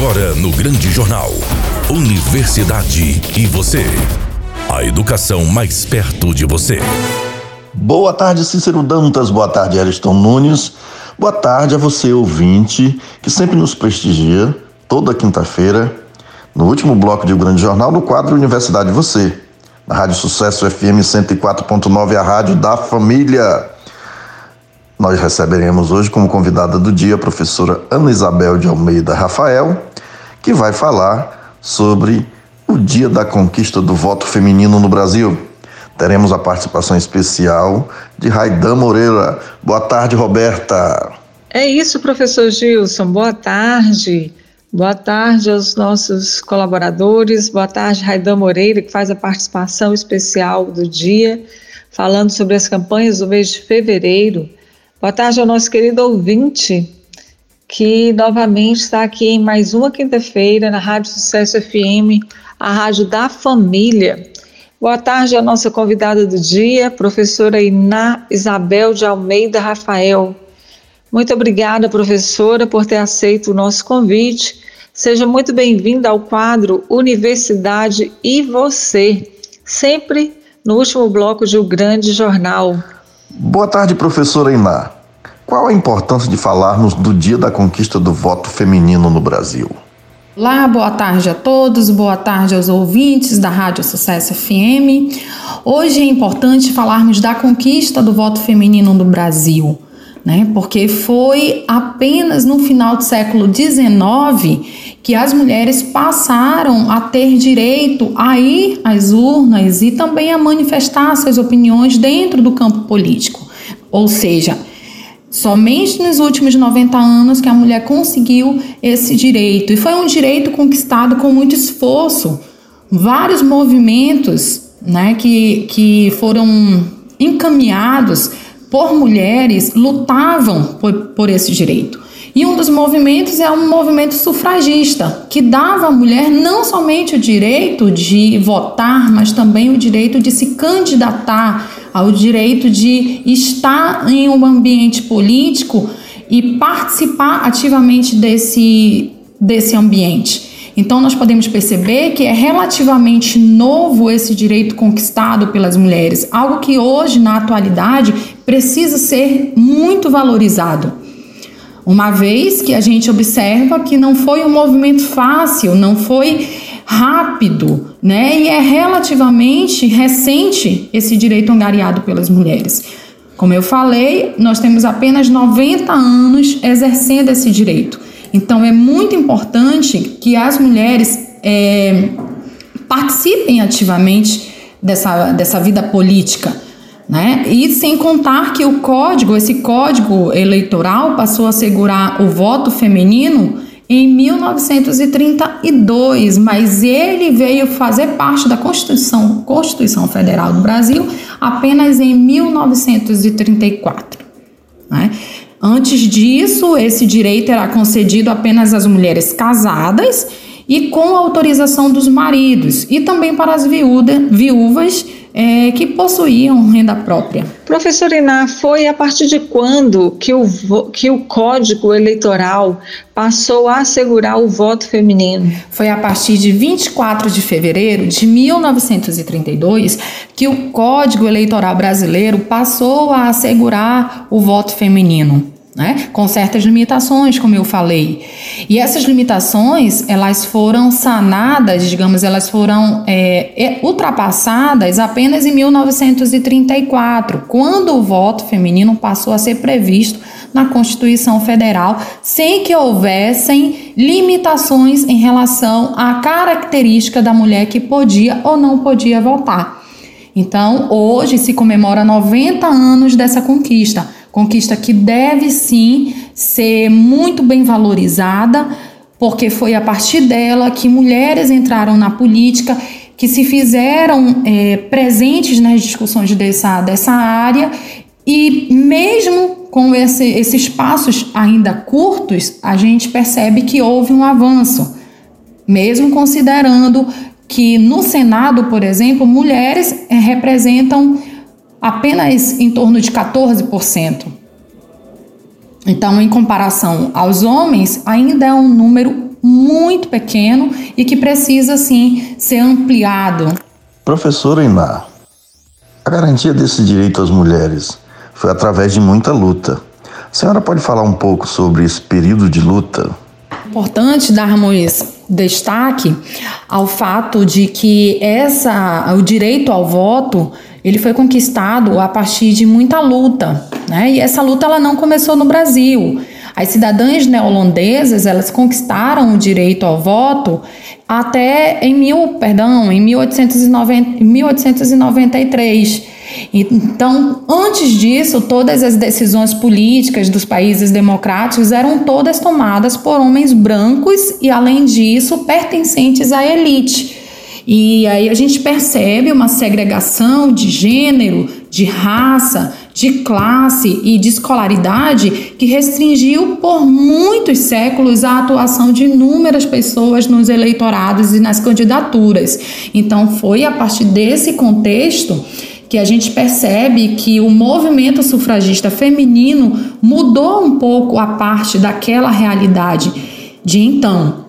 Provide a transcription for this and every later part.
Agora no Grande Jornal. Universidade e você. A educação mais perto de você. Boa tarde, Cícero Dantas. Boa tarde, Ariston Nunes. Boa tarde a você, ouvinte, que sempre nos prestigia, toda quinta-feira, no último bloco de O Grande Jornal, no quadro Universidade Você. Na Rádio Sucesso FM 104.9, a rádio da família. Nós receberemos hoje como convidada do dia a professora Ana Isabel de Almeida Rafael, que vai falar sobre o dia da conquista do voto feminino no Brasil. Teremos a participação especial de Raidan Moreira. Boa tarde, Roberta. É isso, professor Gilson. Boa tarde. Boa tarde aos nossos colaboradores. Boa tarde, Raidan Moreira, que faz a participação especial do dia, falando sobre as campanhas do mês de fevereiro Boa tarde ao nosso querido ouvinte, que novamente está aqui em mais uma quinta-feira na Rádio Sucesso FM, a Rádio da Família. Boa tarde à nossa convidada do dia, professora Iná Isabel de Almeida Rafael. Muito obrigada, professora, por ter aceito o nosso convite. Seja muito bem-vinda ao quadro Universidade e Você, sempre no último bloco de O Grande Jornal. Boa tarde, professora Iná. Qual a importância de falarmos do dia da conquista do voto feminino no Brasil? Olá, boa tarde a todos, boa tarde aos ouvintes da Rádio Sucesso FM. Hoje é importante falarmos da conquista do voto feminino no Brasil, né? Porque foi apenas no final do século XIX que as mulheres passaram a ter direito a ir às urnas e também a manifestar suas opiniões dentro do campo político. Ou seja, somente nos últimos 90 anos que a mulher conseguiu esse direito. E foi um direito conquistado com muito esforço. Vários movimentos né, que, que foram encaminhados por mulheres lutavam por, por esse direito. E um dos movimentos é um movimento sufragista, que dava à mulher não somente o direito de votar, mas também o direito de se candidatar, ao direito de estar em um ambiente político e participar ativamente desse, desse ambiente. Então, nós podemos perceber que é relativamente novo esse direito conquistado pelas mulheres, algo que hoje, na atualidade, precisa ser muito valorizado. Uma vez que a gente observa que não foi um movimento fácil, não foi rápido, né? E é relativamente recente esse direito angariado pelas mulheres. Como eu falei, nós temos apenas 90 anos exercendo esse direito. Então é muito importante que as mulheres é, participem ativamente dessa, dessa vida política né? E sem contar que o código, esse código eleitoral, passou a assegurar o voto feminino em 1932, mas ele veio fazer parte da Constituição, Constituição Federal do Brasil apenas em 1934. Né? Antes disso, esse direito era concedido apenas às mulheres casadas e com autorização dos maridos, e também para as viúda, viúvas é, que possuíam renda própria. Professor Iná, foi a partir de quando que o, que o Código Eleitoral passou a assegurar o voto feminino? Foi a partir de 24 de fevereiro de 1932 que o Código Eleitoral brasileiro passou a assegurar o voto feminino né? com certas limitações, como eu falei. E essas limitações, elas foram sanadas, digamos, elas foram é, ultrapassadas apenas em 1934, quando o voto feminino passou a ser previsto na Constituição Federal, sem que houvessem limitações em relação à característica da mulher que podia ou não podia votar. Então, hoje se comemora 90 anos dessa conquista Conquista que deve sim ser muito bem valorizada, porque foi a partir dela que mulheres entraram na política, que se fizeram é, presentes nas discussões dessa, dessa área e mesmo com esse, esses passos ainda curtos, a gente percebe que houve um avanço, mesmo considerando que no Senado, por exemplo, mulheres é, representam apenas em torno de 14%. Então, em comparação aos homens, ainda é um número muito pequeno e que precisa sim ser ampliado. Professora Iná, a garantia desse direito às mulheres foi através de muita luta. A senhora pode falar um pouco sobre esse período de luta? Importante darmos destaque ao fato de que essa, o direito ao voto ele foi conquistado a partir de muita luta, né? E essa luta ela não começou no Brasil. As cidadãs neoholandesas, elas conquistaram o direito ao voto até em mil, perdão, em 1890, 1893. Então, antes disso, todas as decisões políticas dos países democráticos eram todas tomadas por homens brancos e, além disso, pertencentes à elite. E aí a gente percebe uma segregação de gênero, de raça, de classe e de escolaridade que restringiu por muitos séculos a atuação de inúmeras pessoas nos eleitorados e nas candidaturas. Então, foi a partir desse contexto que a gente percebe que o movimento sufragista feminino mudou um pouco a parte daquela realidade de então.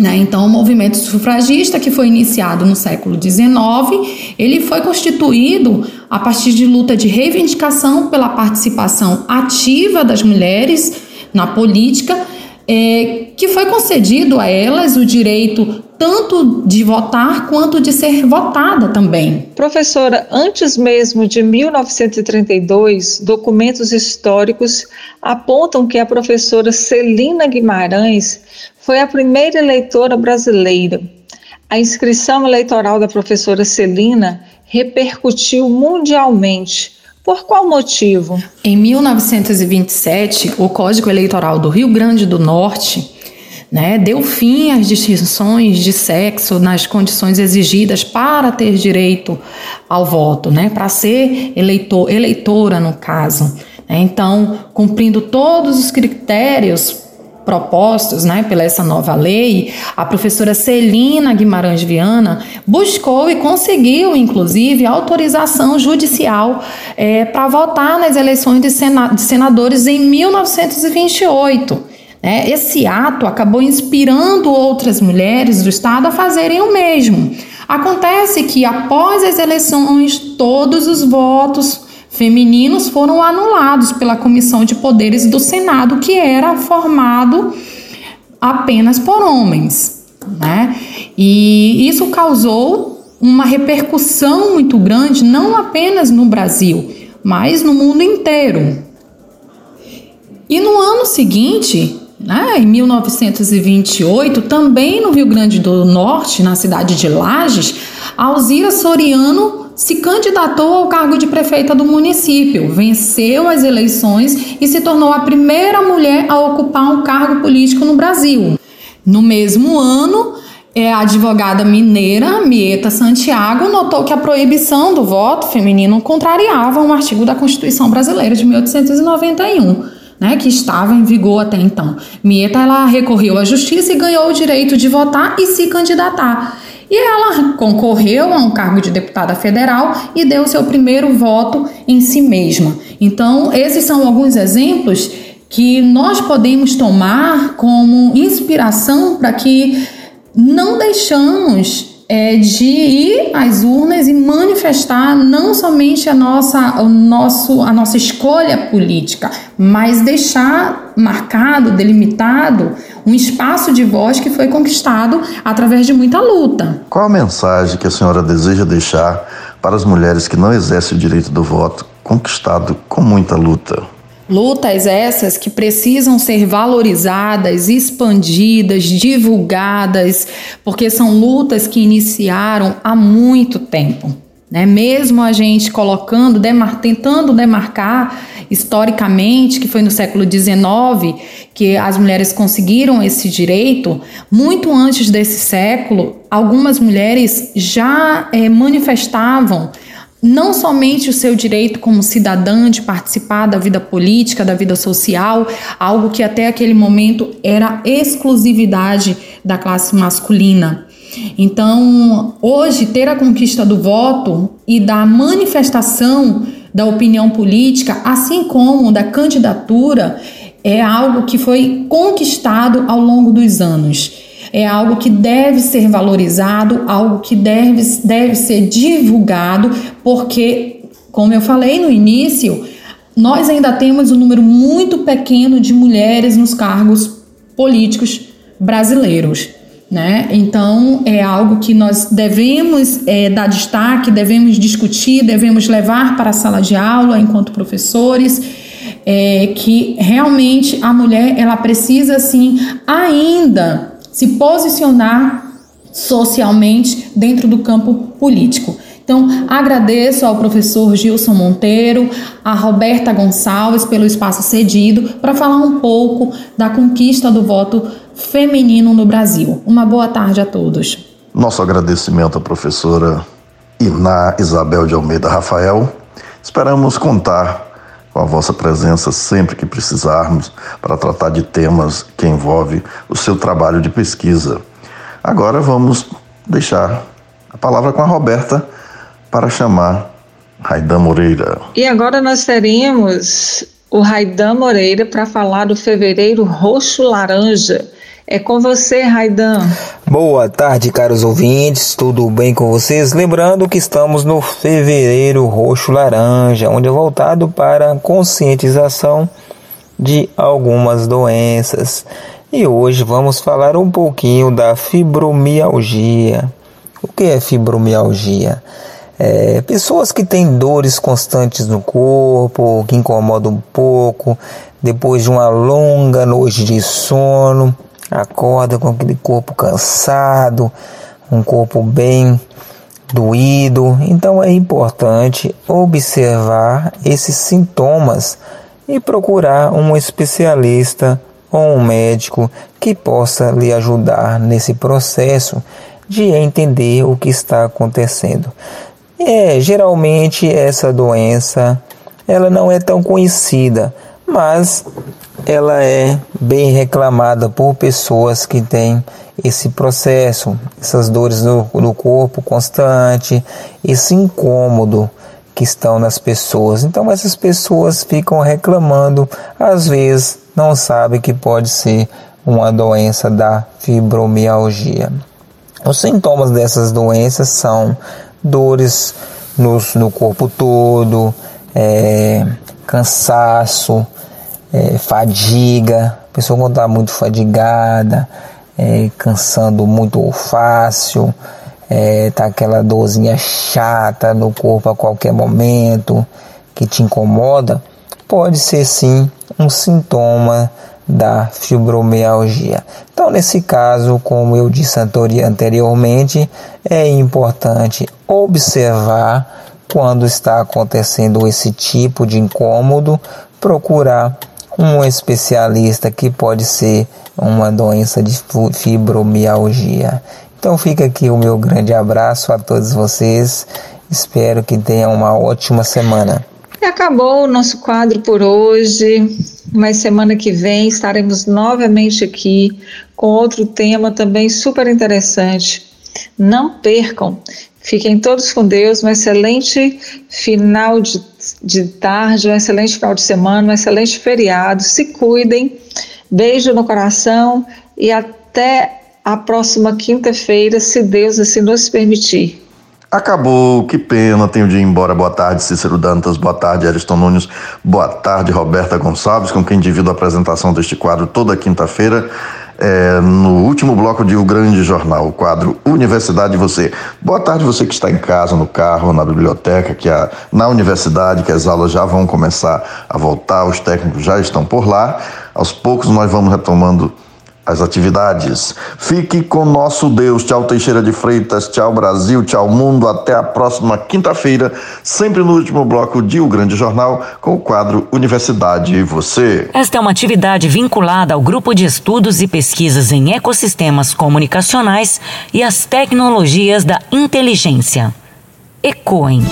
Né? Então, o movimento sufragista, que foi iniciado no século XIX, ele foi constituído a partir de luta de reivindicação pela participação ativa das mulheres na política, é, que foi concedido a elas o direito tanto de votar quanto de ser votada também. Professora, antes mesmo de 1932, documentos históricos apontam que a professora Celina Guimarães foi a primeira eleitora brasileira. A inscrição eleitoral da professora Celina repercutiu mundialmente. Por qual motivo? Em 1927, o Código Eleitoral do Rio Grande do Norte né, deu fim às distinções de sexo nas condições exigidas para ter direito ao voto, né, para ser eleitor, eleitora no caso. Então, cumprindo todos os critérios propostos né, pela essa nova lei, a professora Celina Guimarães Viana buscou e conseguiu, inclusive, autorização judicial é, para votar nas eleições de, sena de senadores em 1928. Né? Esse ato acabou inspirando outras mulheres do Estado a fazerem o mesmo. Acontece que, após as eleições, todos os votos femininos foram anulados pela Comissão de Poderes do Senado, que era formado apenas por homens. Né? E isso causou uma repercussão muito grande, não apenas no Brasil, mas no mundo inteiro. E no ano seguinte, né, em 1928, também no Rio Grande do Norte, na cidade de Lages, Alzira Soriano se candidatou ao cargo de prefeita do município, venceu as eleições e se tornou a primeira mulher a ocupar um cargo político no Brasil. No mesmo ano, é, a advogada mineira Mieta Santiago notou que a proibição do voto feminino contrariava um artigo da Constituição Brasileira de 1891 né, que estava em vigor até então. Mieta ela recorreu à justiça e ganhou o direito de votar e se candidatar. E ela concorreu a um cargo de deputada federal e deu seu primeiro voto em si mesma. Então, esses são alguns exemplos que nós podemos tomar como inspiração para que não deixamos é, de ir às urnas e manifestar não somente a nossa, o nosso, a nossa escolha política, mas deixar marcado, delimitado um espaço de voz que foi conquistado através de muita luta. Qual a mensagem que a senhora deseja deixar para as mulheres que não exercem o direito do voto, conquistado com muita luta? Lutas essas que precisam ser valorizadas, expandidas, divulgadas, porque são lutas que iniciaram há muito tempo. Né? Mesmo a gente colocando, demar, tentando demarcar historicamente, que foi no século XIX que as mulheres conseguiram esse direito, muito antes desse século, algumas mulheres já é, manifestavam não somente o seu direito como cidadã de participar da vida política, da vida social, algo que até aquele momento era exclusividade da classe masculina. Então, hoje, ter a conquista do voto e da manifestação da opinião política, assim como da candidatura, é algo que foi conquistado ao longo dos anos. É algo que deve ser valorizado, algo que deve, deve ser divulgado, porque, como eu falei no início, nós ainda temos um número muito pequeno de mulheres nos cargos políticos brasileiros. Né? Então é algo que nós devemos é, dar destaque, devemos discutir, devemos levar para a sala de aula enquanto professores, é, que realmente a mulher ela precisa assim ainda se posicionar socialmente dentro do campo político. Então, agradeço ao professor Gilson Monteiro, a Roberta Gonçalves pelo espaço cedido para falar um pouco da conquista do voto feminino no Brasil. Uma boa tarde a todos. Nosso agradecimento à professora Iná Isabel de Almeida Rafael. Esperamos contar com a vossa presença sempre que precisarmos para tratar de temas que envolvem o seu trabalho de pesquisa. Agora vamos deixar a palavra com a Roberta para chamar Raidan Moreira. E agora nós teremos o Raidan Moreira para falar do Fevereiro Roxo Laranja. É com você, Raidan. Boa tarde, caros ouvintes, tudo bem com vocês? Lembrando que estamos no Fevereiro Roxo Laranja, onde é voltado para conscientização de algumas doenças. E hoje vamos falar um pouquinho da fibromialgia. O que é fibromialgia? É, pessoas que têm dores constantes no corpo, que incomodam um pouco, depois de uma longa noite de sono, acorda com aquele corpo cansado, um corpo bem doído. Então é importante observar esses sintomas e procurar um especialista ou um médico que possa lhe ajudar nesse processo de entender o que está acontecendo. É, geralmente essa doença ela não é tão conhecida, mas ela é bem reclamada por pessoas que têm esse processo, essas dores no, no corpo constante, esse incômodo que estão nas pessoas. Então essas pessoas ficam reclamando, às vezes não sabem que pode ser uma doença da fibromialgia. Os sintomas dessas doenças são dores no, no corpo todo, é, cansaço, é, fadiga, a pessoa quando está muito fadigada, é, cansando muito fácil, é, tá aquela dorzinha chata no corpo a qualquer momento que te incomoda, pode ser sim um sintoma da fibromialgia. Então, nesse caso, como eu disse anteriormente, é importante observar quando está acontecendo esse tipo de incômodo, procurar um especialista que pode ser uma doença de fibromialgia. Então fica aqui o meu grande abraço a todos vocês. Espero que tenham uma ótima semana. E acabou o nosso quadro por hoje, mas semana que vem estaremos novamente aqui com outro tema também super interessante. Não percam, fiquem todos com Deus, um excelente final de, de tarde, um excelente final de semana, um excelente feriado. Se cuidem, beijo no coração e até a próxima quinta-feira, se Deus assim nos permitir. Acabou, que pena, tenho de ir embora. Boa tarde, Cícero Dantas, boa tarde, Ariston Nunes, boa tarde, Roberta Gonçalves, com quem divido a apresentação deste quadro toda quinta-feira. É, no último bloco de O Grande Jornal, o quadro Universidade Você. Boa tarde, você que está em casa, no carro, na biblioteca, que a, na universidade, que as aulas já vão começar a voltar, os técnicos já estão por lá. Aos poucos nós vamos retomando as atividades. Fique com nosso Deus. Tchau, Teixeira de Freitas. Tchau, Brasil. Tchau, mundo. Até a próxima quinta-feira, sempre no último bloco de O Grande Jornal, com o quadro Universidade e Você. Esta é uma atividade vinculada ao Grupo de Estudos e Pesquisas em Ecossistemas Comunicacionais e as Tecnologias da Inteligência. ECOEM.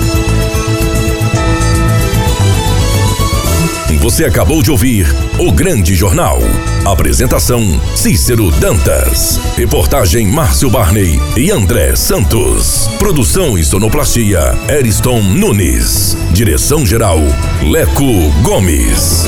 Você acabou de ouvir O Grande Jornal. Apresentação: Cícero Dantas. Reportagem: Márcio Barney e André Santos. Produção e sonoplastia: Eriston Nunes. Direção-geral: Leco Gomes.